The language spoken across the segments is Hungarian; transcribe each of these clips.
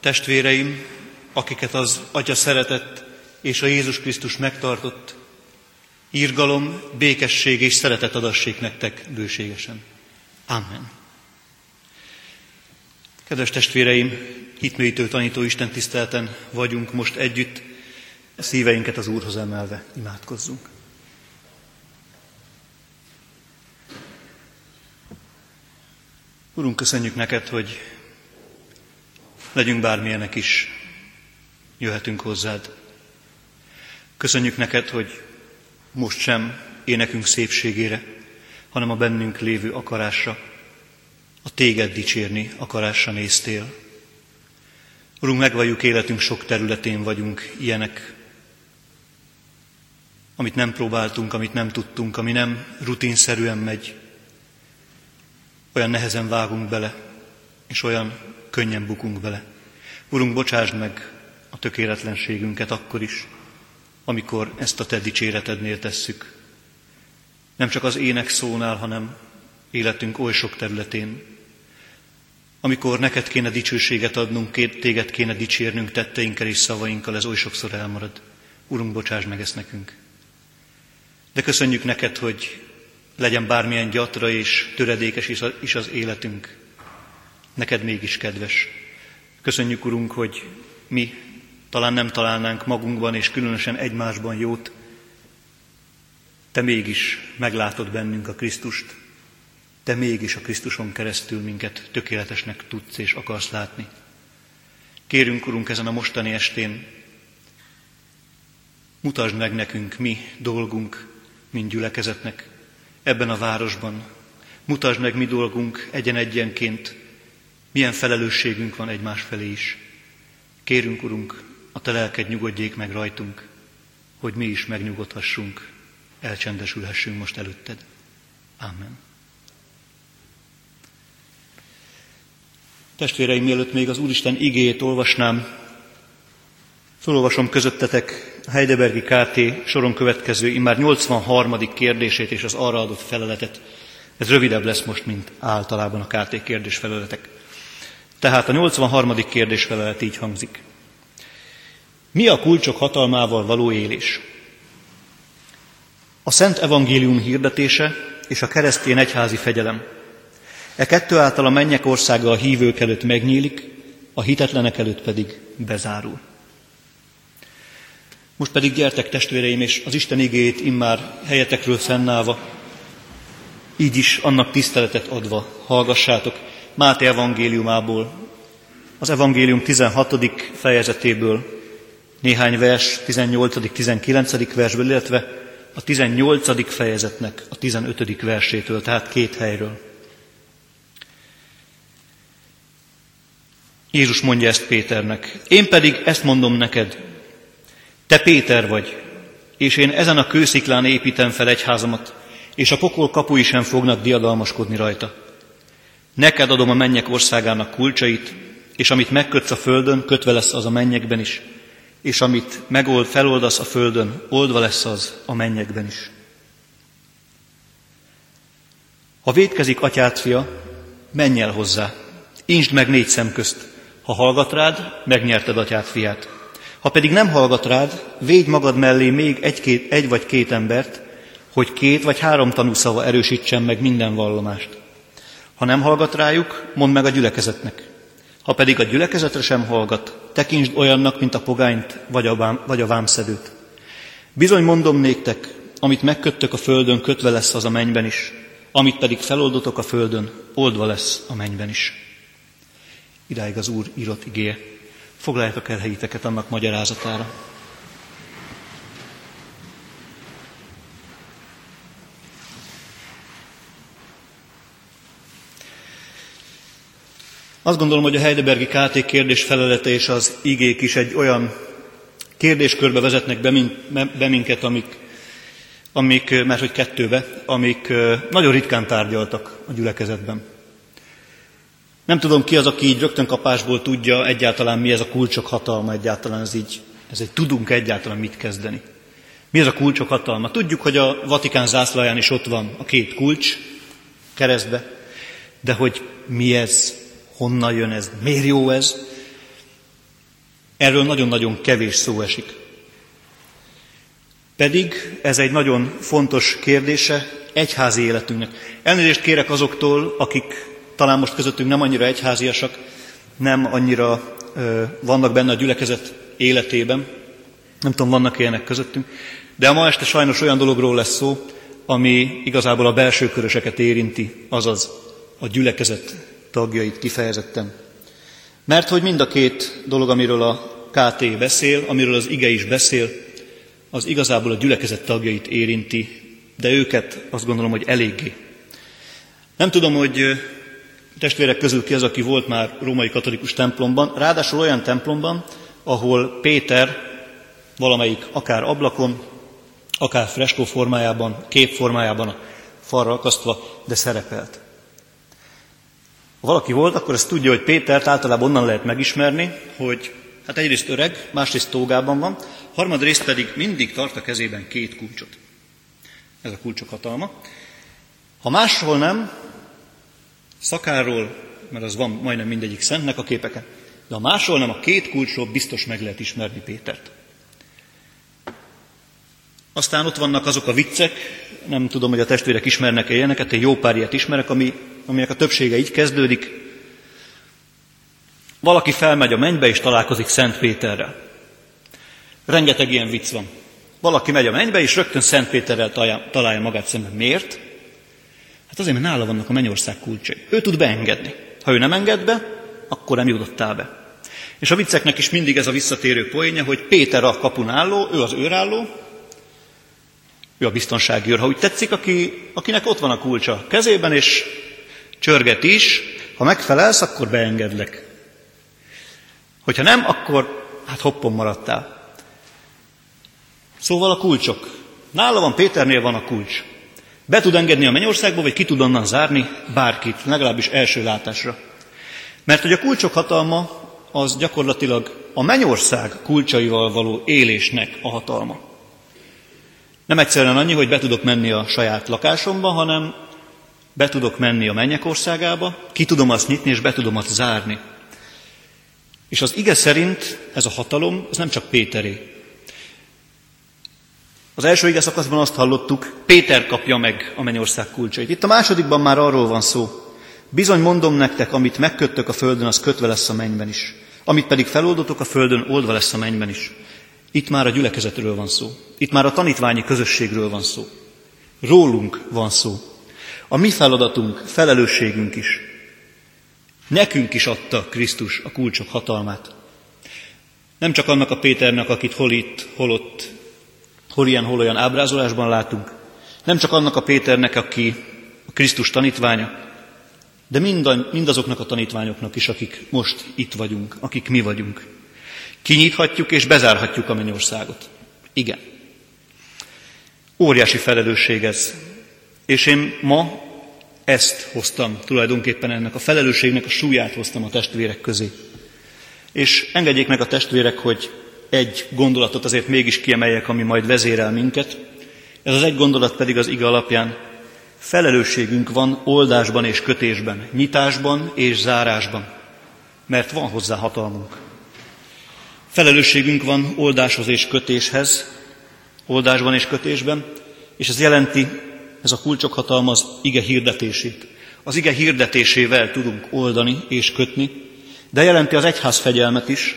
Testvéreim, akiket az Atya szeretett és a Jézus Krisztus megtartott, írgalom, békesség és szeretet adassék nektek bőségesen. Amen. Kedves testvéreim, hitműítő tanító Isten tisztelten vagyunk most együtt, a szíveinket az Úrhoz emelve imádkozzunk. Urunk, köszönjük neked, hogy legyünk bármilyenek is, jöhetünk hozzád. Köszönjük neked, hogy most sem énekünk szépségére, hanem a bennünk lévő akarásra, a téged dicsérni akarásra néztél. Urunk, megvalljuk életünk sok területén vagyunk ilyenek, amit nem próbáltunk, amit nem tudtunk, ami nem rutinszerűen megy. Olyan nehezen vágunk bele, és olyan könnyen bukunk bele. Urunk, bocsásd meg a tökéletlenségünket akkor is, amikor ezt a Te dicséretednél tesszük. Nem csak az ének szónál, hanem életünk oly sok területén. Amikor neked kéne dicsőséget adnunk, téged kéne dicsérnünk tetteinkkel és szavainkkal, ez oly sokszor elmarad. Urunk, bocsáss meg ezt nekünk. De köszönjük neked, hogy legyen bármilyen gyatra és töredékes is az életünk. Neked mégis kedves. Köszönjük, Urunk, hogy mi talán nem találnánk magunkban és különösen egymásban jót, te mégis meglátod bennünk a Krisztust, te mégis a Krisztuson keresztül minket tökéletesnek tudsz és akarsz látni. Kérünk, Urunk, ezen a mostani estén, mutasd meg nekünk mi dolgunk, mint gyülekezetnek ebben a városban. Mutasd meg mi dolgunk egyen-egyenként, milyen felelősségünk van egymás felé is. Kérünk, Urunk, a Te lelked nyugodjék meg rajtunk, hogy mi is megnyugodhassunk, elcsendesülhessünk most előtted. Amen. Testvéreim, mielőtt még az Úristen igéjét olvasnám, felolvasom közöttetek a Heidelbergi KT soron következő, immár 83. kérdését és az arra adott feleletet. Ez rövidebb lesz most, mint általában a KT kérdés feleletek. Tehát a 83. kérdés felelet így hangzik. Mi a kulcsok hatalmával való élés? A Szent Evangélium hirdetése és a keresztény egyházi fegyelem. E kettő által a mennyek országa a hívők előtt megnyílik, a hitetlenek előtt pedig bezárul. Most pedig gyertek testvéreim, és az Isten igéjét immár helyetekről fennállva, így is annak tiszteletet adva hallgassátok Máté evangéliumából, az evangélium 16. fejezetéből, néhány vers 18.-19. versből, illetve a 18. fejezetnek a 15. versétől, tehát két helyről. Jézus mondja ezt Péternek. Én pedig ezt mondom neked, te Péter vagy, és én ezen a kősziklán építem fel egyházamat, és a pokol kapui sem fognak diadalmaskodni rajta. Neked adom a mennyek országának kulcsait, és amit megkötsz a földön, kötve lesz az a mennyekben is, és amit megold, feloldasz a földön, oldva lesz az a mennyekben is. Ha védkezik atyát fia, menj el hozzá, insd meg négy szem közt. Ha hallgat rád, megnyerted atyát fiát. Ha pedig nem hallgat rád, védj magad mellé még egy, egy vagy két embert, hogy két vagy három tanúszava erősítsen meg minden vallomást. Ha nem hallgat rájuk, mondd meg a gyülekezetnek. Ha pedig a gyülekezetre sem hallgat, tekintsd olyannak, mint a pogányt vagy a, vám, vagy a vámszedőt. Bizony mondom néktek, amit megköttök a földön, kötve lesz az a mennyben is, amit pedig feloldotok a földön, oldva lesz a mennyben is. Idáig az Úr írott igéje. Foglaljátok el helyiteket annak magyarázatára. Azt gondolom, hogy a Heidelbergi KT kérdés felelete és az igék is egy olyan kérdéskörbe vezetnek be, be minket, amik, amik, mert hogy kettőbe, amik nagyon ritkán tárgyaltak a gyülekezetben. Nem tudom ki az, aki így rögtön kapásból tudja egyáltalán mi ez a kulcsok hatalma, egyáltalán ez így, ez egy tudunk egyáltalán mit kezdeni. Mi ez a kulcsok hatalma? Tudjuk, hogy a Vatikán zászlaján is ott van a két kulcs keresztbe, de hogy mi ez, honnan jön ez, miért jó ez. Erről nagyon-nagyon kevés szó esik. Pedig ez egy nagyon fontos kérdése egyházi életünknek. Elnézést kérek azoktól, akik talán most közöttünk nem annyira egyháziasak, nem annyira ö, vannak benne a gyülekezet életében, nem tudom, vannak ilyenek közöttünk, de a ma este sajnos olyan dologról lesz szó, ami igazából a belső köröseket érinti, azaz a gyülekezet tagjait kifejezetten. Mert hogy mind a két dolog, amiről a KT beszél, amiről az ige is beszél, az igazából a gyülekezet tagjait érinti, de őket azt gondolom, hogy eléggé. Nem tudom, hogy testvérek közül ki az, aki volt már római katolikus templomban, ráadásul olyan templomban, ahol Péter valamelyik akár ablakon, akár freskó formájában, kép formájában a falra akasztva, de szerepelt. Ha valaki volt, akkor ezt tudja, hogy Pétert általában onnan lehet megismerni, hogy hát egyrészt öreg, másrészt tógában van, harmadrészt pedig mindig tart a kezében két kulcsot. Ez a kulcsok hatalma. Ha máshol nem, szakáról, mert az van majdnem mindegyik szentnek a képeken, de ha máshol nem, a két kulcsról biztos meg lehet ismerni Pétert. Aztán ott vannak azok a viccek, nem tudom, hogy a testvérek ismernek-e ilyeneket, én jó pár ilyet ismerek, ami, aminek a többsége így kezdődik. Valaki felmegy a mennybe és találkozik Szent Péterrel. Rengeteg ilyen vicc van. Valaki megy a mennybe, és rögtön Szent Péterrel találja magát szemben. Miért? Hát azért, mert nála vannak a mennyország kulcsai. Ő tud beengedni. Ha ő nem enged be, akkor nem jutottál be. És a vicceknek is mindig ez a visszatérő poénja, hogy Péter a kapun álló, ő az őrálló, ő a biztonsági őr, ha úgy tetszik, aki, akinek ott van a kulcsa kezében, és csörget is, ha megfelelsz, akkor beengedlek. Hogyha nem, akkor hát hoppon maradtál. Szóval a kulcsok. Nála van, Péternél van a kulcs. Be tud engedni a mennyországba, vagy ki tud onnan zárni bárkit, legalábbis első látásra. Mert hogy a kulcsok hatalma az gyakorlatilag a mennyország kulcsaival való élésnek a hatalma. Nem egyszerűen annyi, hogy be tudok menni a saját lakásomba, hanem be tudok menni a mennyek országába, ki tudom azt nyitni, és be tudom azt zárni. És az ige szerint ez a hatalom, ez nem csak Péteré. Az első ige szakaszban azt hallottuk, Péter kapja meg a mennyország kulcsait. Itt a másodikban már arról van szó. Bizony mondom nektek, amit megköttök a földön, az kötve lesz a mennyben is. Amit pedig feloldotok a földön, oldva lesz a mennyben is. Itt már a gyülekezetről van szó. Itt már a tanítványi közösségről van szó. Rólunk van szó. A mi feladatunk, felelősségünk is. Nekünk is adta Krisztus a kulcsok hatalmát. Nem csak annak a Péternek, akit hol itt, hol ott, hol ilyen, hol olyan ábrázolásban látunk. Nem csak annak a Péternek, aki a Krisztus tanítványa, de mindazoknak a tanítványoknak is, akik most itt vagyunk, akik mi vagyunk. Kinyithatjuk és bezárhatjuk a mennyországot. Igen. Óriási felelősség ez. És én ma ezt hoztam, tulajdonképpen ennek a felelősségnek a súlyát hoztam a testvérek közé. És engedjék meg a testvérek, hogy egy gondolatot azért mégis kiemeljek, ami majd vezérel minket. Ez az egy gondolat pedig az ige alapján felelősségünk van oldásban és kötésben, nyitásban és zárásban, mert van hozzá hatalmunk. Felelősségünk van oldáshoz és kötéshez, oldásban és kötésben, és ez jelenti, ez a kulcsok hatalma az ige hirdetését. Az ige hirdetésével tudunk oldani és kötni, de jelenti az egyház fegyelmet is,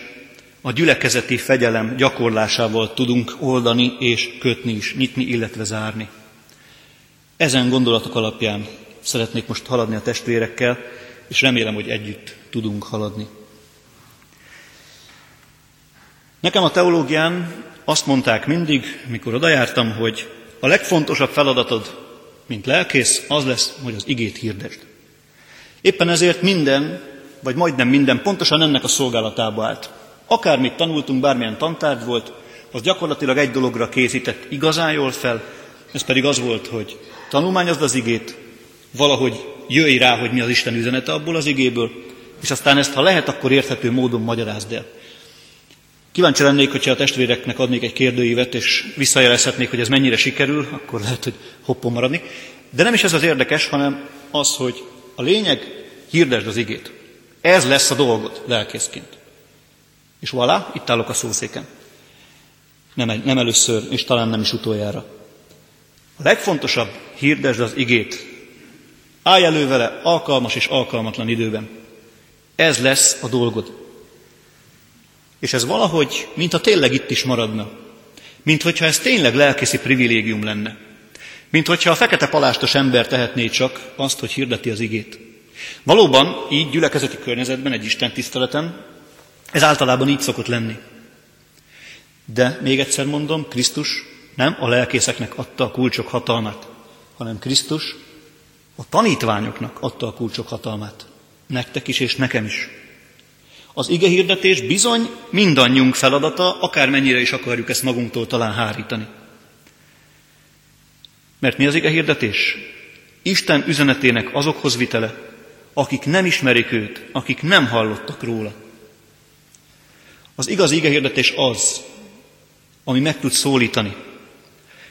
a gyülekezeti fegyelem gyakorlásával tudunk oldani és kötni is, nyitni, illetve zárni. Ezen gondolatok alapján szeretnék most haladni a testvérekkel, és remélem, hogy együtt tudunk haladni. Nekem a teológián azt mondták mindig, mikor odajártam, hogy a legfontosabb feladatod, mint lelkész, az lesz, hogy az igét hirdesd. Éppen ezért minden, vagy majdnem minden pontosan ennek a szolgálatába állt. Akármit tanultunk, bármilyen tantárgy volt, az gyakorlatilag egy dologra készített igazán jól fel, ez pedig az volt, hogy tanulmányozd az igét, valahogy jöjj rá, hogy mi az Isten üzenete abból az igéből, és aztán ezt, ha lehet, akkor érthető módon magyarázd el. Kíváncsi lennék, hogyha a testvéreknek adnék egy kérdőívet, és visszajelezhetnék, hogy ez mennyire sikerül, akkor lehet, hogy hoppon maradni. De nem is ez az érdekes, hanem az, hogy a lényeg, hirdesd az igét. Ez lesz a dolgod lelkészként. És voilà, itt állok a szószéken. Nem, nem először, és talán nem is utoljára. A legfontosabb, hirdesd az igét. Állj elő vele alkalmas és alkalmatlan időben. Ez lesz a dolgod. És ez valahogy, mintha tényleg itt is maradna. Mint hogyha ez tényleg lelkészi privilégium lenne. Mint hogyha a fekete palástos ember tehetné csak azt, hogy hirdeti az igét. Valóban így gyülekezeti környezetben, egy Isten tiszteleten, ez általában így szokott lenni. De még egyszer mondom, Krisztus nem a lelkészeknek adta a kulcsok hatalmát, hanem Krisztus a tanítványoknak adta a kulcsok hatalmát. Nektek is és nekem is. Az ige hirdetés bizony mindannyiunk feladata, akármennyire is akarjuk ezt magunktól talán hárítani. Mert mi az ige hirdetés? Isten üzenetének azokhoz vitele, akik nem ismerik őt, akik nem hallottak róla. Az igaz ige hirdetés az, ami meg tud szólítani.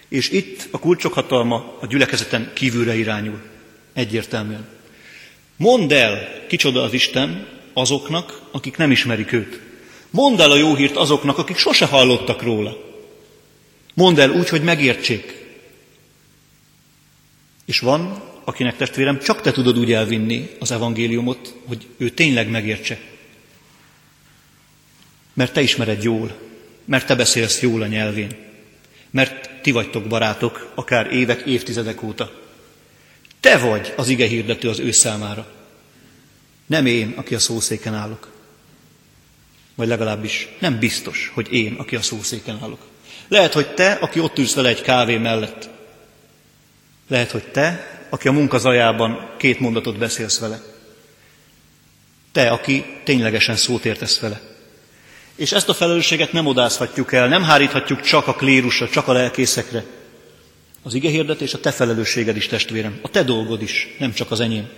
És itt a kulcsok hatalma a gyülekezeten kívülre irányul. Egyértelműen. Mondd el, kicsoda az Isten, azoknak, akik nem ismerik őt. Mondd el a jó hírt azoknak, akik sose hallottak róla. Mondd el úgy, hogy megértsék. És van, akinek testvérem, csak te tudod úgy elvinni az evangéliumot, hogy ő tényleg megértse. Mert te ismered jól, mert te beszélsz jól a nyelvén, mert ti vagytok barátok, akár évek, évtizedek óta. Te vagy az ige hirdető az ő számára. Nem én, aki a szószéken állok. Vagy legalábbis nem biztos, hogy én, aki a szószéken állok. Lehet, hogy te, aki ott ülsz vele egy kávé mellett. Lehet, hogy te, aki a munka zajában két mondatot beszélsz vele. Te, aki ténylegesen szót értesz vele. És ezt a felelősséget nem odázhatjuk el, nem háríthatjuk csak a klérusra, csak a lelkészekre. Az ige hirdetés a te felelősséged is, testvérem, a te dolgod is, nem csak az enyém.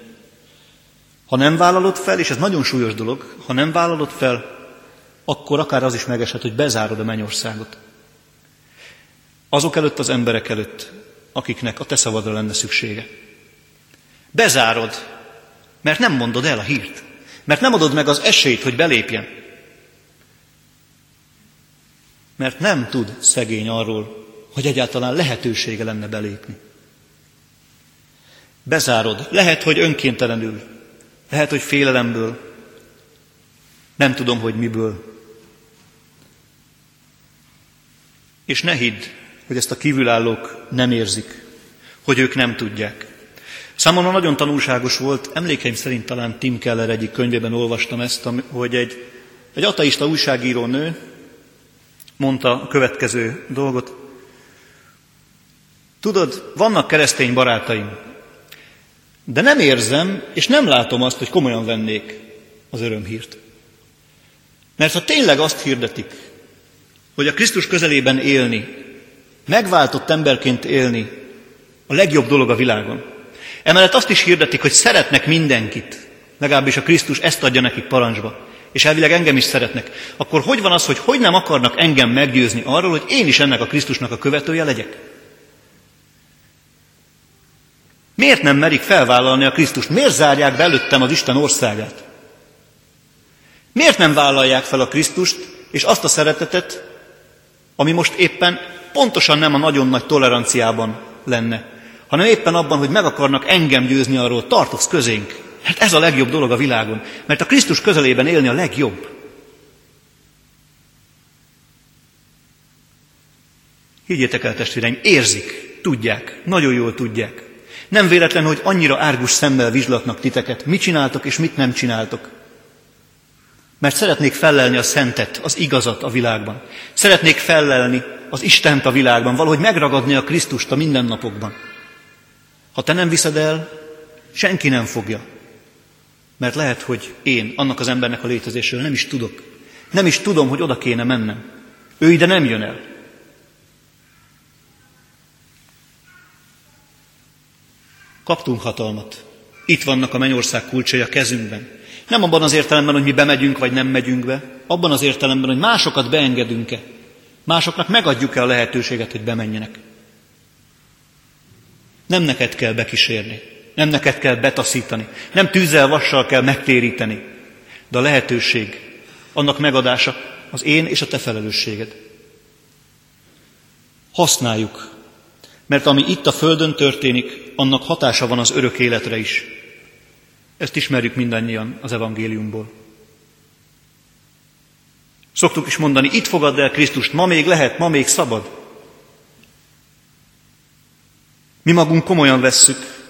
Ha nem vállalod fel, és ez nagyon súlyos dolog, ha nem vállalod fel, akkor akár az is megeshet, hogy bezárod a mennyországot. Azok előtt az emberek előtt, akiknek a te szavadra lenne szüksége. Bezárod, mert nem mondod el a hírt, mert nem adod meg az esélyt, hogy belépjen. Mert nem tud szegény arról, hogy egyáltalán lehetősége lenne belépni. Bezárod. Lehet, hogy önkéntelenül, lehet, hogy félelemből, nem tudom, hogy miből. És ne hidd, hogy ezt a kívülállók nem érzik, hogy ők nem tudják. Számomra nagyon tanulságos volt, emlékeim szerint talán Tim Keller egyik könyvében olvastam ezt, hogy egy, egy ateista újságíró nő mondta a következő dolgot. Tudod, vannak keresztény barátaim, de nem érzem, és nem látom azt, hogy komolyan vennék az örömhírt. Mert ha tényleg azt hirdetik, hogy a Krisztus közelében élni, megváltott emberként élni, a legjobb dolog a világon. Emellett azt is hirdetik, hogy szeretnek mindenkit, legalábbis a Krisztus ezt adja nekik parancsba, és elvileg engem is szeretnek, akkor hogy van az, hogy hogy nem akarnak engem meggyőzni arról, hogy én is ennek a Krisztusnak a követője legyek? Miért nem merik felvállalni a Krisztust? Miért zárják belőttem az Isten országát? Miért nem vállalják fel a Krisztust és azt a szeretetet, ami most éppen pontosan nem a nagyon nagy toleranciában lenne, hanem éppen abban, hogy meg akarnak engem győzni arról, tartoz közénk. Hát ez a legjobb dolog a világon, mert a Krisztus közelében élni a legjobb. Higgyétek el, testvéreim, érzik, tudják, nagyon jól tudják, nem véletlen, hogy annyira árgus szemmel vizslatnak titeket, mit csináltok és mit nem csináltok. Mert szeretnék fellelni a szentet, az igazat a világban. Szeretnék fellelni az Istent a világban, valahogy megragadni a Krisztust a mindennapokban. Ha te nem viszed el, senki nem fogja. Mert lehet, hogy én annak az embernek a létezésről nem is tudok. Nem is tudom, hogy oda kéne mennem. Ő ide nem jön el. Kaptunk hatalmat. Itt vannak a mennyország kulcsai a kezünkben. Nem abban az értelemben, hogy mi bemegyünk vagy nem megyünk be, abban az értelemben, hogy másokat beengedünk-e, másoknak megadjuk-e a lehetőséget, hogy bemenjenek. Nem neked kell bekísérni, nem neked kell betaszítani, nem tűzzel, vassal kell megtéríteni, de a lehetőség, annak megadása az én és a te felelősséged. Használjuk, mert ami itt a Földön történik, annak hatása van az örök életre is. Ezt ismerjük mindannyian az evangéliumból. Szoktuk is mondani, itt fogadd el Krisztust, ma még lehet, ma még szabad. Mi magunk komolyan vesszük.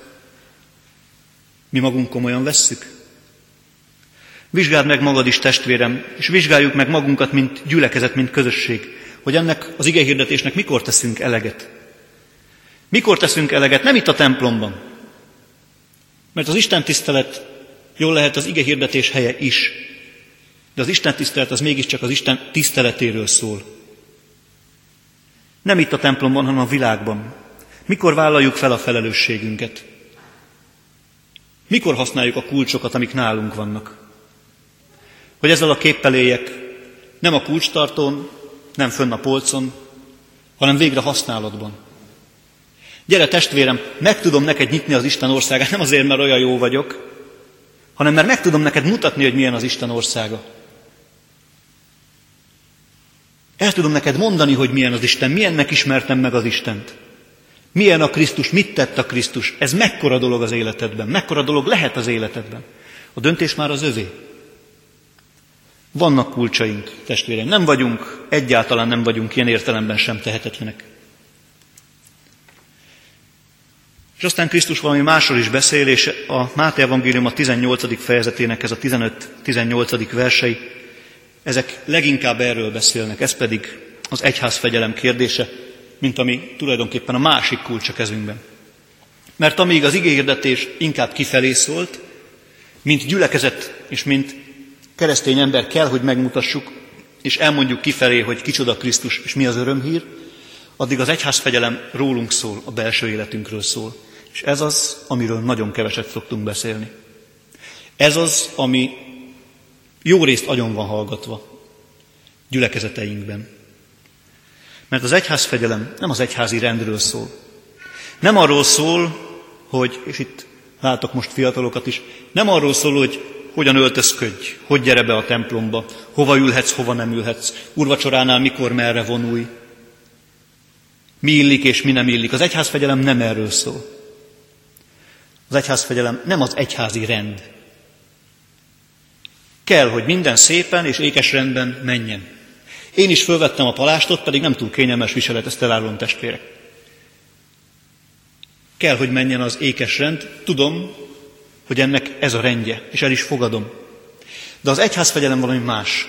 Mi magunk komolyan vesszük. Vizsgáld meg magad is, testvérem, és vizsgáljuk meg magunkat, mint gyülekezet, mint közösség, hogy ennek az igehirdetésnek mikor teszünk eleget. Mikor teszünk eleget? Nem itt a templomban. Mert az Isten tisztelet jól lehet az igehirdetés helye is. De az Isten tisztelet az mégiscsak az Isten tiszteletéről szól. Nem itt a templomban, hanem a világban. Mikor vállaljuk fel a felelősségünket? Mikor használjuk a kulcsokat, amik nálunk vannak? Hogy ezzel a képpel éljek, nem a kulcstartón, nem fönn a polcon, hanem végre használatban. Gyere testvérem, meg tudom neked nyitni az Isten országát, nem azért, mert olyan jó vagyok, hanem mert meg tudom neked mutatni, hogy milyen az Isten országa. El tudom neked mondani, hogy milyen az Isten, milyennek ismertem meg az Istent. Milyen a Krisztus, mit tett a Krisztus? Ez mekkora dolog az életedben, mekkora dolog lehet az életedben. A döntés már az övé. Vannak kulcsaink, testvéreim. Nem vagyunk, egyáltalán nem vagyunk ilyen értelemben sem tehetetlenek. És aztán Krisztus valami másról is beszél, és a Máté Evangélium a 18. fejezetének ez a 15-18. versei, ezek leginkább erről beszélnek, ez pedig az egyház fegyelem kérdése, mint ami tulajdonképpen a másik kulcs a kezünkben. Mert amíg az igényhirdetés inkább kifelé szólt, mint gyülekezet és mint keresztény ember kell, hogy megmutassuk, és elmondjuk kifelé, hogy kicsoda Krisztus és mi az örömhír, addig az egyházfegyelem rólunk szól, a belső életünkről szól. És ez az, amiről nagyon keveset szoktunk beszélni. Ez az, ami jó részt agyon van hallgatva gyülekezeteinkben. Mert az egyházfegyelem nem az egyházi rendről szól. Nem arról szól, hogy, és itt látok most fiatalokat is, nem arról szól, hogy hogyan öltözködj, hogy gyere be a templomba, hova ülhetsz, hova nem ülhetsz, urvacsoránál mikor, merre vonulj, mi illik és mi nem illik. Az egyházfegyelem nem erről szól. Az egyházfegyelem nem az egyházi rend. Kell, hogy minden szépen és ékes rendben menjen. Én is fölvettem a palástot, pedig nem túl kényelmes viselet, ezt elárulom testvérek. Kell, hogy menjen az ékes rend, tudom, hogy ennek ez a rendje, és el is fogadom. De az egyházfegyelem valami más.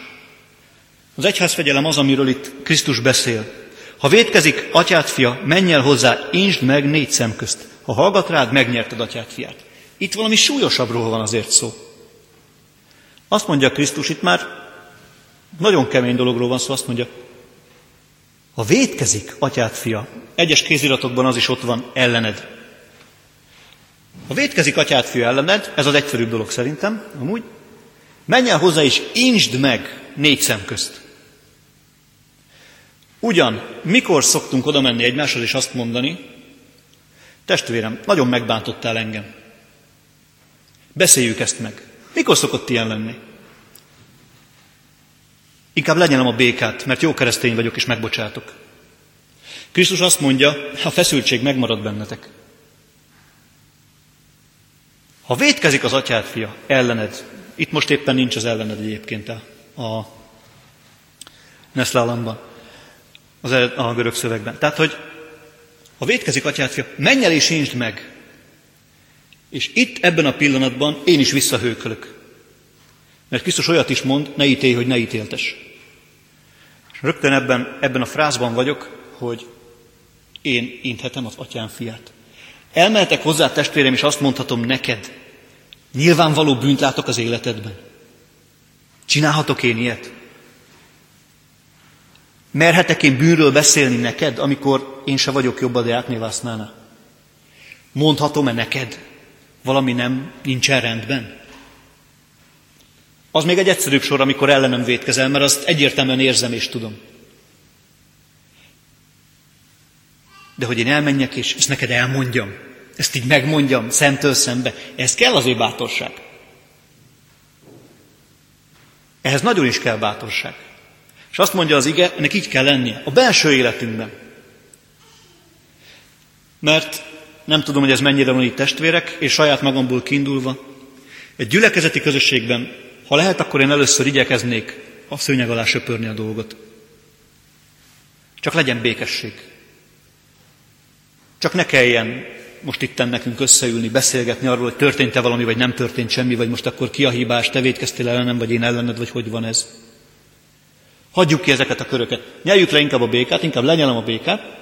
Az egyházfegyelem az, amiről itt Krisztus beszél. Ha vétkezik atyát fia, menj el hozzá, insd meg négy szem közt. Ha hallgat rád, megnyerted atyát fiát. Itt valami súlyosabbról van azért szó. Azt mondja Krisztus, itt már nagyon kemény dologról van szó, azt mondja, ha vétkezik atyát fia, egyes kéziratokban az is ott van ellened. Ha vétkezik atyát fia ellened, ez az egyszerűbb dolog szerintem, amúgy, menj el hozzá és insd meg négy szem közt. Ugyan, mikor szoktunk oda menni egymáshoz és azt mondani, testvérem, nagyon megbántottál engem. Beszéljük ezt meg. Mikor szokott ilyen lenni? Inkább lenyelem a békát, mert jó keresztény vagyok, és megbocsátok. Krisztus azt mondja, a feszültség megmarad bennetek. Ha vétkezik az atyád fia ellened, itt most éppen nincs az ellened egyébként a, a Neszlálamban, az a görög szövegben. Tehát, hogy ha vétkezik atyád fia, menj el és insd meg. És itt ebben a pillanatban én is visszahőkölök. Mert Krisztus olyat is mond, ne ítélj, hogy ne ítéltes. És rögtön ebben, ebben a frázban vagyok, hogy én inthetem az atyám fiát. Elmehetek hozzá, testvérem, és azt mondhatom neked, nyilvánvaló bűnt látok az életedben. Csinálhatok én ilyet? Merhetek én bűnről beszélni neked, amikor én se vagyok jobb a Deáknévásználna? Mondhatom-e neked, valami nem nincsen rendben? Az még egy egyszerűbb sor, amikor ellenem vétkezel, mert azt egyértelműen érzem és tudom. De hogy én elmenjek és ezt neked elmondjam, ezt így megmondjam szemtől szembe, ez kell azért bátorság. Ehhez nagyon is kell bátorság. És azt mondja az ige, ennek így kell lennie, a belső életünkben. Mert nem tudom, hogy ez mennyire van itt testvérek, és saját magamból kiindulva, egy gyülekezeti közösségben, ha lehet, akkor én először igyekeznék a szőnyeg alá söpörni a dolgot. Csak legyen békesség. Csak ne kelljen most itt nekünk összeülni, beszélgetni arról, hogy történt-e valami, vagy nem történt semmi, vagy most akkor ki a hibás, te védkeztél ellenem, vagy én ellened, vagy hogy van ez. Hagyjuk ki ezeket a köröket. Nyeljük le inkább a békát, inkább lenyelem a békát.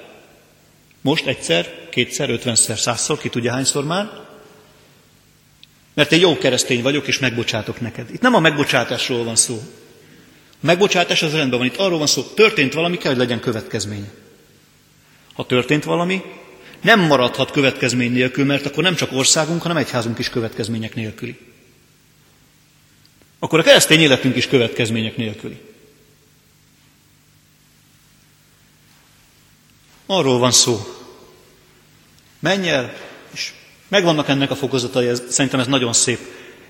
Most egyszer, kétszer, ötvenszer, százszor, ki tudja hányszor már. Mert én jó keresztény vagyok, és megbocsátok neked. Itt nem a megbocsátásról van szó. A megbocsátás az rendben van. Itt arról van szó, történt valami, kell, hogy legyen következménye. Ha történt valami, nem maradhat következmény nélkül, mert akkor nem csak országunk, hanem egyházunk is következmények nélküli. Akkor a keresztény életünk is következmények nélküli. Arról van szó. Menj el, és megvannak ennek a fokozatai, ez, szerintem ez nagyon szép.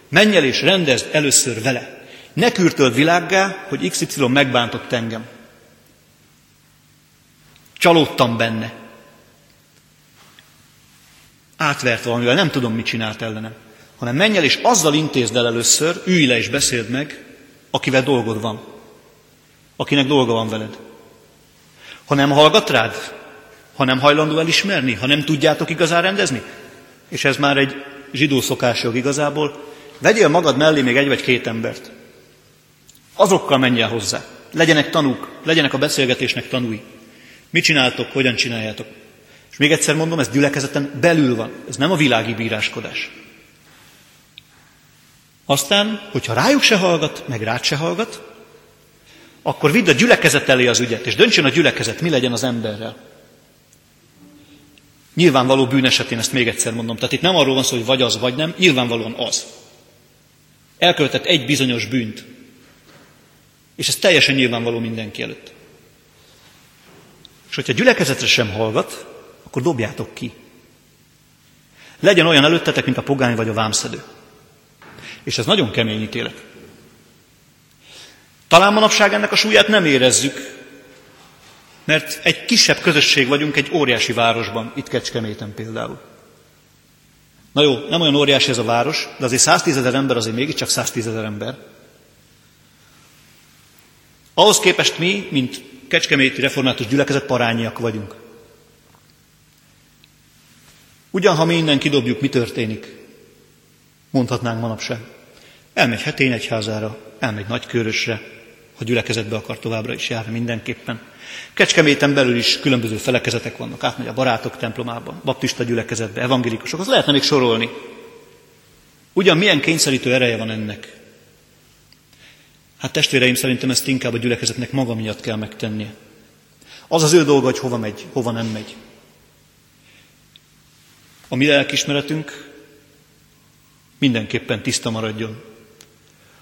Menj el és rendezd először vele. Ne kürtöld világgá, hogy XY megbántott engem. Csalódtam benne. Átvert valamivel, nem tudom, mit csinált ellenem. Hanem menj el és azzal intézd el először, ülj le és beszéld meg, akivel dolgod van. Akinek dolga van veled. Ha nem hallgat rád, ha nem hajlandó elismerni, ha nem tudjátok igazán rendezni, és ez már egy zsidó szokásjog igazából, vegyél magad mellé még egy vagy két embert. Azokkal menj el hozzá. Legyenek tanúk, legyenek a beszélgetésnek tanúi. Mit csináltok, hogyan csináljátok. És még egyszer mondom, ez gyülekezeten belül van. Ez nem a világi bíráskodás. Aztán, hogyha rájuk se hallgat, meg rád se hallgat, akkor vidd a gyülekezet elé az ügyet, és döntsön a gyülekezet, mi legyen az emberrel. Nyilvánvaló bűn esetén ezt még egyszer mondom. Tehát itt nem arról van szó, hogy vagy az, vagy nem, nyilvánvalóan az. Elkövetett egy bizonyos bűnt. És ez teljesen nyilvánvaló mindenki előtt. És hogyha gyülekezetre sem hallgat, akkor dobjátok ki. Legyen olyan előttetek, mint a pogány vagy a vámszedő. És ez nagyon kemény ítélet. Talán manapság ennek a súlyát nem érezzük, mert egy kisebb közösség vagyunk egy óriási városban, itt Kecskeméten például. Na jó, nem olyan óriási ez a város, de azért 110 ezer ember azért mégiscsak 110 ezer ember. Ahhoz képest mi, mint Kecskeméti Református Gyülekezet parányiak vagyunk. Ugyan, ha mi innen kidobjuk, mi történik? Mondhatnánk manapság. Elmegy hetény egyházára, elmegy nagykörösre, ha gyülekezetbe akar továbbra is járni mindenképpen. Kecskeméten belül is különböző felekezetek vannak, átmegy a barátok templomába, baptista gyülekezetbe, evangélikusok, az lehetne még sorolni. Ugyan milyen kényszerítő ereje van ennek? Hát testvéreim, szerintem ezt inkább a gyülekezetnek maga miatt kell megtennie. Az az ő dolga, hogy hova megy, hova nem megy. A mi lelkismeretünk mindenképpen tiszta maradjon.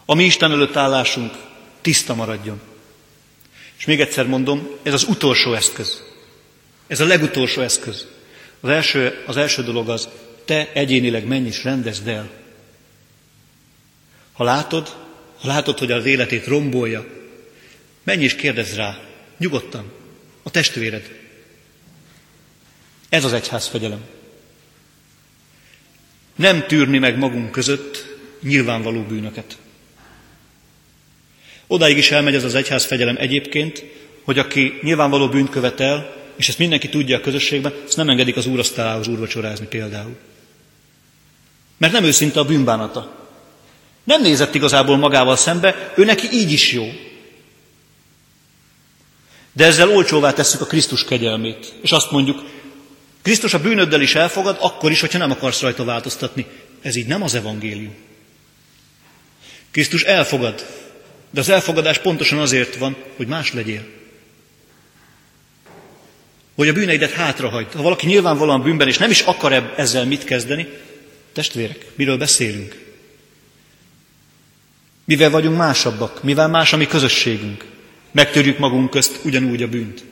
A mi Isten előtt állásunk tiszta maradjon. És még egyszer mondom, ez az utolsó eszköz. Ez a legutolsó eszköz. Az első, az első dolog az, te egyénileg menj és rendezd el. Ha látod, ha látod, hogy az életét rombolja, menj és kérdezz rá, nyugodtan, a testvéred. Ez az egyház fegyelem. Nem tűrni meg magunk között nyilvánvaló bűnöket. Odáig is elmegy ez az egyház fegyelem egyébként, hogy aki nyilvánvaló bűnt követel, és ezt mindenki tudja a közösségben, ezt nem engedik az úrasztalához úrvacsorázni például. Mert nem őszinte a bűnbánata. Nem nézett igazából magával szembe, ő neki így is jó. De ezzel olcsóvá tesszük a Krisztus kegyelmét, és azt mondjuk, Krisztus a bűnöddel is elfogad, akkor is, hogyha nem akarsz rajta változtatni. Ez így nem az evangélium. Krisztus elfogad, de az elfogadás pontosan azért van, hogy más legyél. Hogy a bűneidet hátrahagyd. Ha valaki nyilvánvalóan bűnben, és nem is akar ezzel mit kezdeni, testvérek, miről beszélünk? Mivel vagyunk másabbak? Mivel más a mi közösségünk? Megtörjük magunk közt ugyanúgy a bűnt.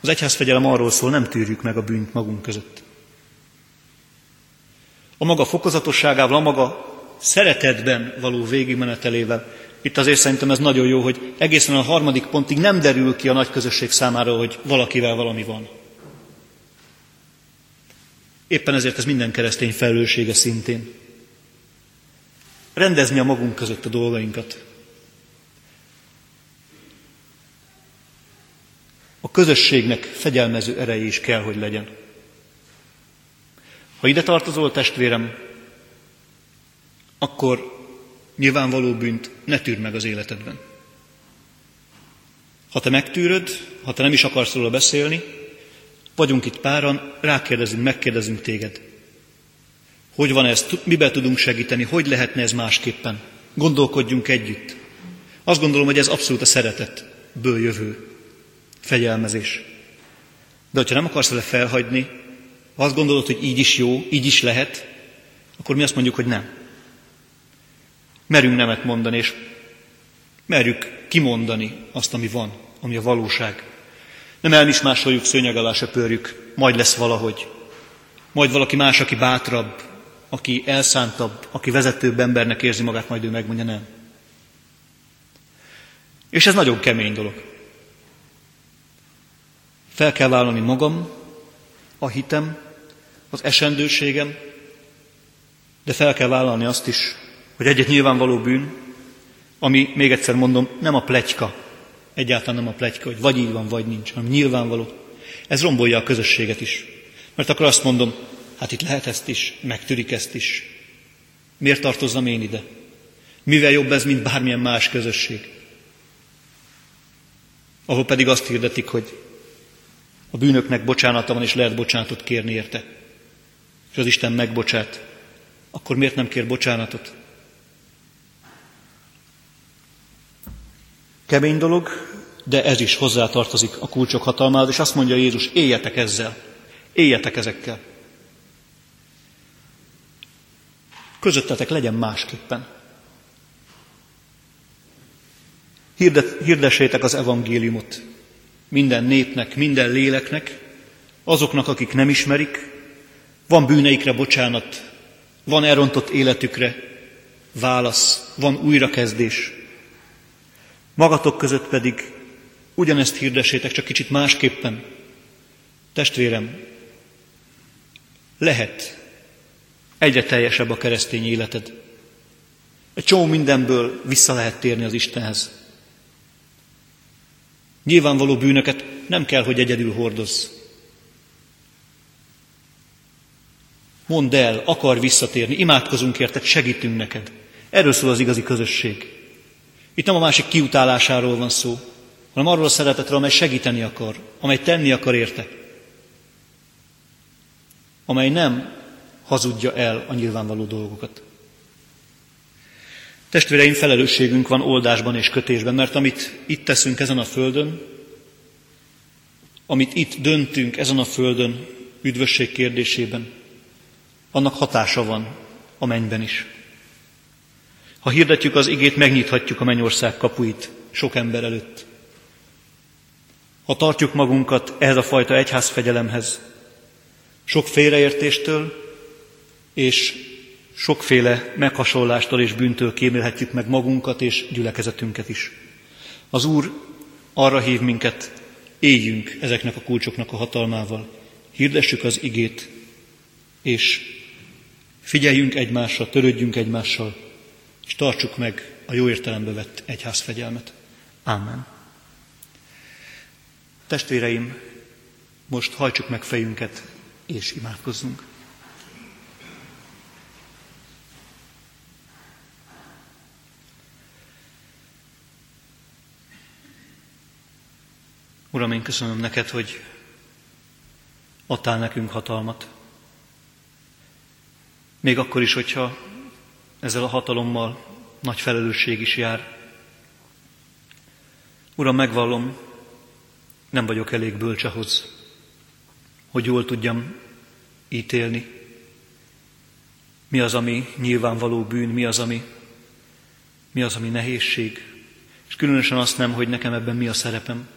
Az egyházfegyelem arról szól, nem tűrjük meg a bűnt magunk között. A maga fokozatosságával, a maga szeretetben való végigmenetelével Itt azért szerintem ez nagyon jó, hogy egészen a harmadik pontig nem derül ki a nagy közösség számára, hogy valakivel valami van. Éppen ezért ez minden keresztény felelőssége szintén. Rendezni a magunk között a dolgainkat. A közösségnek fegyelmező ereje is kell, hogy legyen. Ha ide tartozol, testvérem, akkor nyilvánvaló bűnt ne tűrd meg az életedben. Ha te megtűröd, ha te nem is akarsz róla beszélni, vagyunk itt páran, rákérdezünk, megkérdezünk téged. Hogy van ez, miben tudunk segíteni, hogy lehetne ez másképpen? Gondolkodjunk együtt. Azt gondolom, hogy ez abszolút a szeretetből jövő fegyelmezés. De ha nem akarsz vele felhagyni, ha azt gondolod, hogy így is jó, így is lehet, akkor mi azt mondjuk, hogy nem. Merünk nemet mondani, és merjük kimondani azt, ami van, ami a valóság. Nem elmismásoljuk, szőnyeg alá söpörjük, majd lesz valahogy. Majd valaki más, aki bátrabb, aki elszántabb, aki vezetőbb embernek érzi magát, majd ő megmondja nem. És ez nagyon kemény dolog. Fel kell vállalni magam, a hitem, az esendőségem, de fel kell vállalni azt is, hogy egyet nyilvánvaló bűn, ami, még egyszer mondom, nem a plegyka, egyáltalán nem a plegyka, hogy vagy így van, vagy nincs, hanem nyilvánvaló. Ez rombolja a közösséget is. Mert akkor azt mondom, hát itt lehet ezt is, megtűrik ezt is. Miért tartozzam én ide? Mivel jobb ez, mint bármilyen más közösség? Ahol pedig azt hirdetik, hogy a bűnöknek bocsánata van, és lehet bocsánatot kérni érte. És az Isten megbocsát. Akkor miért nem kér bocsánatot? Kemény dolog, de ez is hozzátartozik a kulcsok hatalmához, és azt mondja Jézus, éljetek ezzel, éljetek ezekkel. Közöttetek legyen másképpen. Hirdessétek az evangéliumot minden népnek, minden léleknek, azoknak, akik nem ismerik, van bűneikre bocsánat, van elrontott életükre válasz, van újrakezdés. Magatok között pedig ugyanezt hirdessétek, csak kicsit másképpen. Testvérem, lehet egyre teljesebb a keresztény életed. Egy csomó mindenből vissza lehet térni az Istenhez. Nyilvánvaló bűnöket nem kell, hogy egyedül hordozz. Mondd el, akar visszatérni, imádkozunk érted, segítünk neked. Erről szól az igazi közösség. Itt nem a másik kiutálásáról van szó, hanem arról a szeretetről, amely segíteni akar, amely tenni akar érte. Amely nem hazudja el a nyilvánvaló dolgokat. Testvéreim, felelősségünk van oldásban és kötésben, mert amit itt teszünk ezen a földön, amit itt döntünk ezen a földön üdvösség kérdésében, annak hatása van a mennyben is. Ha hirdetjük az igét, megnyithatjuk a mennyország kapuit sok ember előtt. Ha tartjuk magunkat ehhez a fajta egyházfegyelemhez, sok félreértéstől és sokféle meghasonlástól és bűntől kémélhetjük meg magunkat és gyülekezetünket is. Az Úr arra hív minket, éljünk ezeknek a kulcsoknak a hatalmával, hirdessük az igét, és figyeljünk egymásra, törődjünk egymással, és tartsuk meg a jó értelembe vett egyházfegyelmet. Ámen. Testvéreim, most hajtsuk meg fejünket, és imádkozzunk. Uram, én köszönöm neked, hogy adtál nekünk hatalmat. Még akkor is, hogyha ezzel a hatalommal nagy felelősség is jár. Uram, megvallom, nem vagyok elég bölcs ahhoz, hogy jól tudjam ítélni. Mi az, ami nyilvánvaló bűn, mi az, ami, mi az, ami nehézség. És különösen azt nem, hogy nekem ebben mi a szerepem.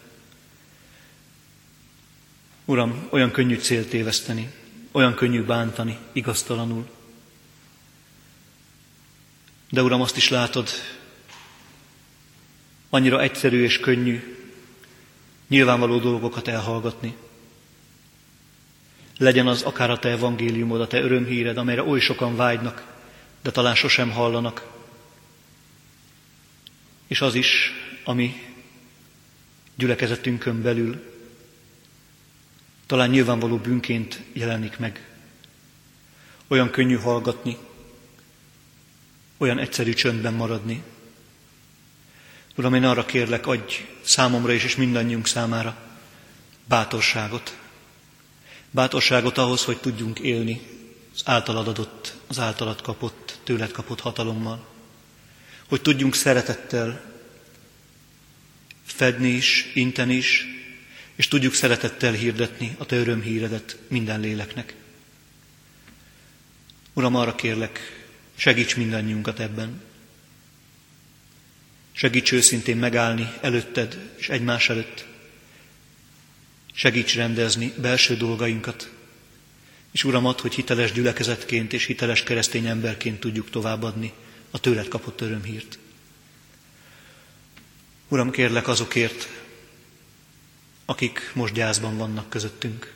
Uram, olyan könnyű célt téveszteni, olyan könnyű bántani igaztalanul. De Uram, azt is látod, Annyira egyszerű és könnyű nyilvánvaló dolgokat elhallgatni. Legyen az akár a te evangéliumod, a te örömhíred, amelyre oly sokan vágynak, de talán sosem hallanak. És az is, ami gyülekezetünkön belül talán nyilvánvaló bűnként jelenik meg. Olyan könnyű hallgatni, olyan egyszerű csöndben maradni. Uram, én arra kérlek, adj számomra is, és mindannyiunk számára bátorságot. Bátorságot ahhoz, hogy tudjunk élni az általad adott, az általad kapott, tőled kapott hatalommal. Hogy tudjunk szeretettel fedni is, inteni is, és tudjuk szeretettel hirdetni a Te örömhíredet minden léleknek. Uram, arra kérlek, segíts mindannyiunkat ebben. Segíts őszintén megállni előtted és egymás előtt. Segíts rendezni belső dolgainkat. És Uram, add, hogy hiteles gyülekezetként és hiteles keresztény emberként tudjuk továbbadni a tőled kapott örömhírt. Uram, kérlek azokért, akik most gyászban vannak közöttünk,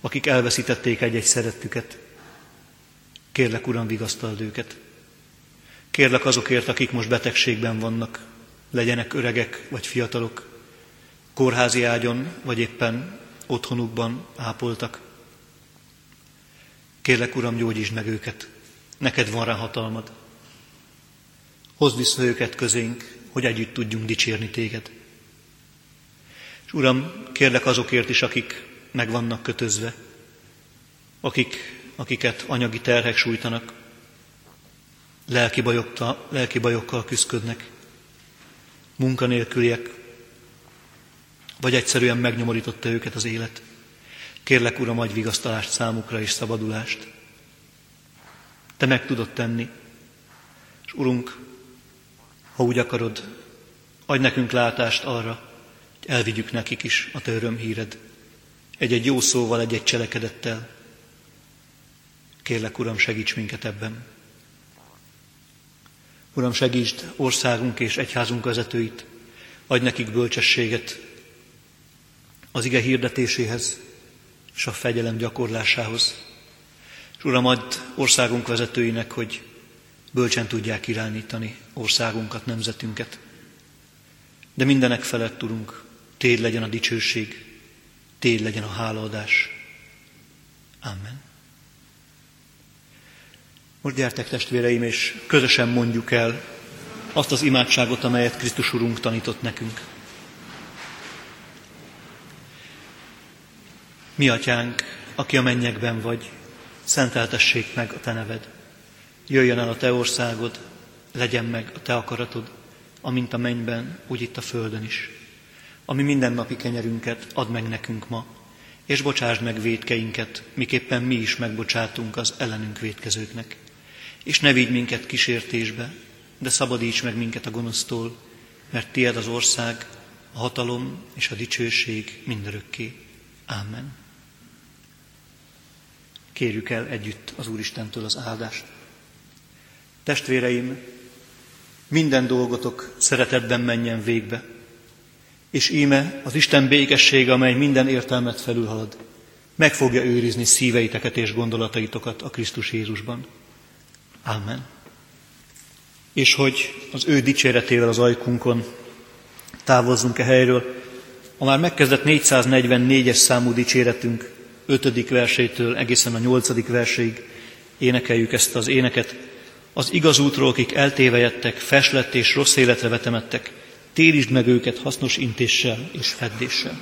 akik elveszítették egy-egy szerettüket. Kérlek, Uram, vigasztald őket. Kérlek azokért, akik most betegségben vannak, legyenek öregek vagy fiatalok, kórházi ágyon, vagy éppen otthonukban ápoltak. Kérlek, Uram, gyógyítsd meg őket. Neked van rá hatalmad. Hozd vissza őket közénk, hogy együtt tudjunk dicsérni téged. És Uram, kérlek azokért is, akik meg vannak kötözve, akik, akiket anyagi terhek sújtanak, lelki, bajokta, lelki bajokkal küzdködnek, munkanélküliek, vagy egyszerűen megnyomorította őket az élet. Kérlek, Uram, adj vigasztalást számukra és szabadulást. Te meg tudod tenni. És Urunk, ha úgy akarod, adj nekünk látást arra, hogy elvigyük nekik is a Te örömhíred. Egy-egy jó szóval, egy-egy cselekedettel. Kérlek, Uram, segíts minket ebben. Uram, segítsd országunk és egyházunk vezetőit, adj nekik bölcsességet az ige hirdetéséhez és a fegyelem gyakorlásához. És Uram, add országunk vezetőinek, hogy bölcsen tudják irányítani országunkat, nemzetünket. De mindenek felett, Urunk, Téd legyen a dicsőség, Téd legyen a hálaadás. Amen. Most gyertek testvéreim, és közösen mondjuk el azt az imádságot, amelyet Krisztus Urunk tanított nekünk. Mi atyánk, aki a mennyekben vagy, szenteltessék meg a te neved. Jöjjön el a te országod, legyen meg a te akaratod, amint a mennyben, úgy itt a földön is. Ami mindennapi kenyerünket add meg nekünk ma, és bocsásd meg védkeinket, miképpen mi is megbocsátunk az ellenünk védkezőknek. És ne vigy minket kísértésbe, de szabadíts meg minket a gonosztól, mert tied az ország, a hatalom és a dicsőség mindörökké. Amen. Kérjük el együtt az Úristentől az áldást. Testvéreim, minden dolgotok szeretetben menjen végbe, és íme az Isten békessége, amely minden értelmet felülhalad, meg fogja őrizni szíveiteket és gondolataitokat a Krisztus Jézusban. Amen. És hogy az ő dicséretével az ajkunkon távozzunk e helyről, a már megkezdett 444-es számú dicséretünk 5. versétől egészen a 8. verséig énekeljük ezt az éneket, az igaz útról, akik eltévejettek, feslett és rossz életre vetemettek, térítsd meg őket hasznos intéssel és feddéssel.